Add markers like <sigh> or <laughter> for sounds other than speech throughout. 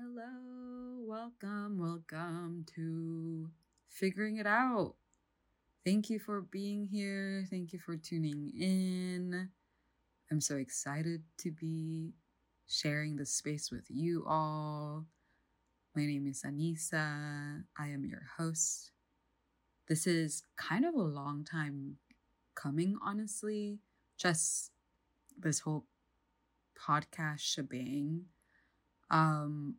Hello, welcome, welcome to Figuring It Out. Thank you for being here. Thank you for tuning in. I'm so excited to be sharing this space with you all. My name is Anissa. I am your host. This is kind of a long time coming, honestly. Just this whole podcast shebang. Um,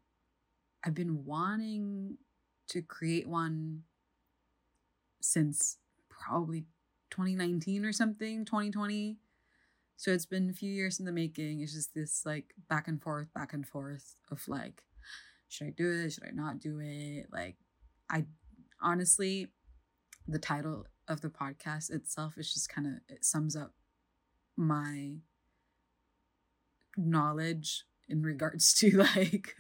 I've been wanting to create one since probably 2019 or something, 2020. So it's been a few years in the making. It's just this like back and forth, back and forth of like, should I do it? Should I not do it? Like, I honestly, the title of the podcast itself is just kind of, it sums up my knowledge in regards to <laughs> like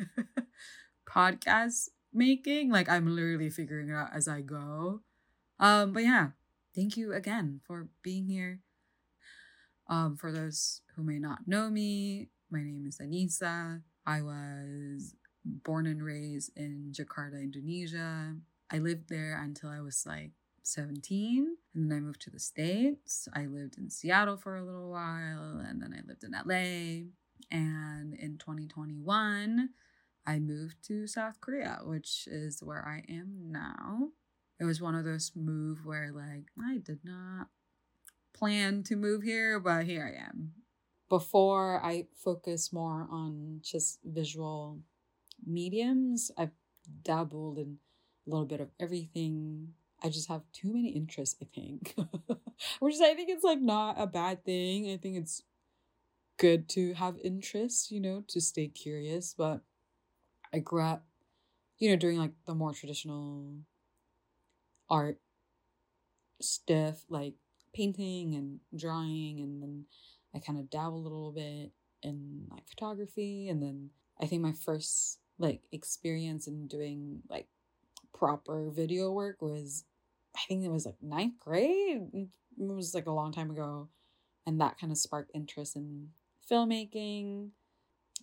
podcast making. Like I'm literally figuring it out as I go. Um, but yeah, thank you again for being here. Um, for those who may not know me, my name is Anissa. I was born and raised in Jakarta, Indonesia. I lived there until I was like 17 and then I moved to the States. I lived in Seattle for a little while and then I lived in LA. And in 2021, I moved to South Korea, which is where I am now. It was one of those move where like I did not plan to move here, but here I am. Before I focus more on just visual mediums, I've dabbled in a little bit of everything. I just have too many interests, I think. <laughs> Which I think it's like not a bad thing. I think it's good to have interests, you know, to stay curious, but I grew up, you know, doing like the more traditional art stuff, like painting and drawing, and then I kind of dabbled a little bit in like photography, and then I think my first like experience in doing like proper video work was I think it was like ninth grade. Mm, it was like a long time ago. And that kind of sparked interest in filmmaking.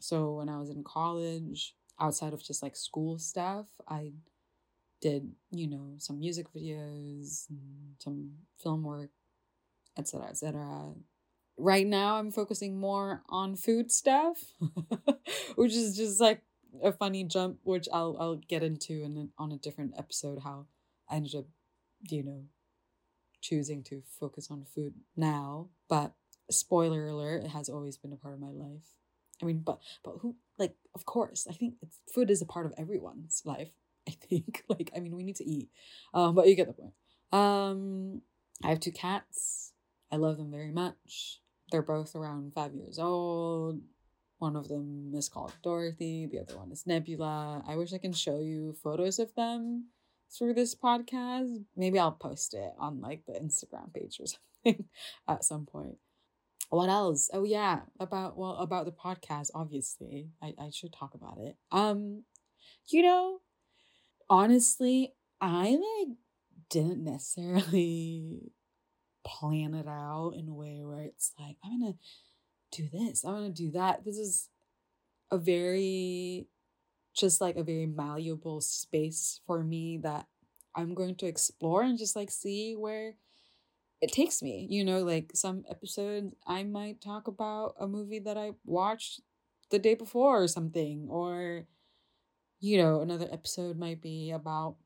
So when I was in college, outside of just like school stuff, I did, you know, some music videos, some film work, etc., etc. Right now, I'm focusing more on food stuff, <laughs> which is just like a funny jump, which I'll I'll get into in on a different episode. How I ended up, you know, choosing to focus on food now. But spoiler alert, it has always been a part of my life. I mean, but but who like of course, I think it's food is a part of everyone's life. <laughs> I think. Like, I mean, we need to eat. Um, but you get the point. Um, I have two cats. I love them very much. They're both around five years old. One of them is called Dorothy, the other one is Nebula. I wish I can show you photos of them through this podcast. Maybe I'll post it on like the Instagram page or <laughs> something at some point what else? Oh yeah about well about the podcast obviously. I i should talk about it. Um you know honestly i like didn't necessarily plan it out in a way where it's like i'm gonna do this i'm gonna do that. This is a very just like a very malleable space for me that i'm going to explore and just like see where it takes me. You know, like some episodes I might talk about a movie that I watched the day before or something or you know, another episode might be about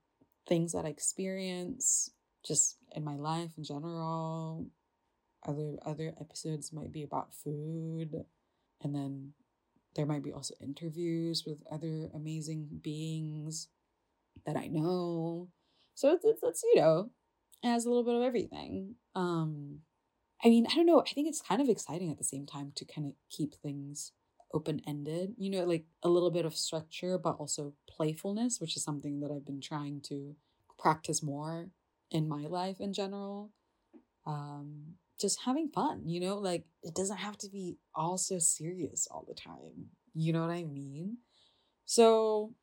things that I experience just in my life in general. Other other episodes might be about food and then there might be also interviews with other amazing beings that I know. So it's, it's, it's you know, it has a little bit of everything. Um, I mean, I don't know. I think it's kind of exciting at the same time to kind of keep things open ended, you know, like a little bit of structure, but also playfulness, which is something that I've been trying to practice more in my life in general. Um, just having fun, you know, like it doesn't have to be all so serious all the time. You know what I mean? So,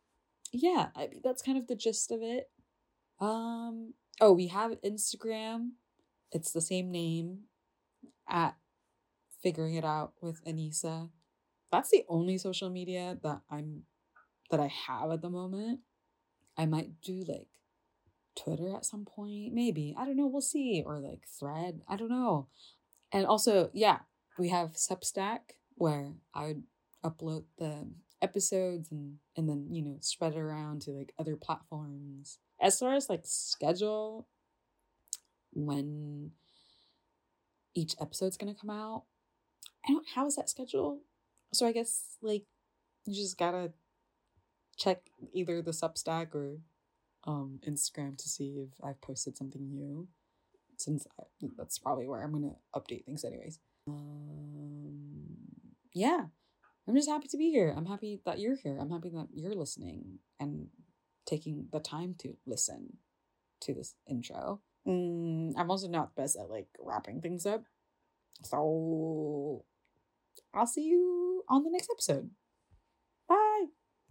yeah, I that's kind of the gist of it. Um, oh, we have Instagram. It's the same name at figuring it out with Anissa. That's the only social media that I'm that I have at the moment. I might do like Twitter at some point, maybe. I don't know, we'll see. Or like thread, I don't know. And also, yeah, we have Substack where I would upload the episodes and and then, you know, spread it around to like other platforms. As far as like schedule when each episode's gonna come out, I don't have a set schedule. So I guess like you just gotta check either the Substack or um Instagram to see if I've posted something new. Since I, that's probably where I'm gonna update things anyways. Um yeah. I'm just happy to be here. I'm happy that you're here. I'm happy that you're listening and taking the time to listen to this intro. Mm, I'm also not best at like wrapping things up. So I'll see you on the next episode.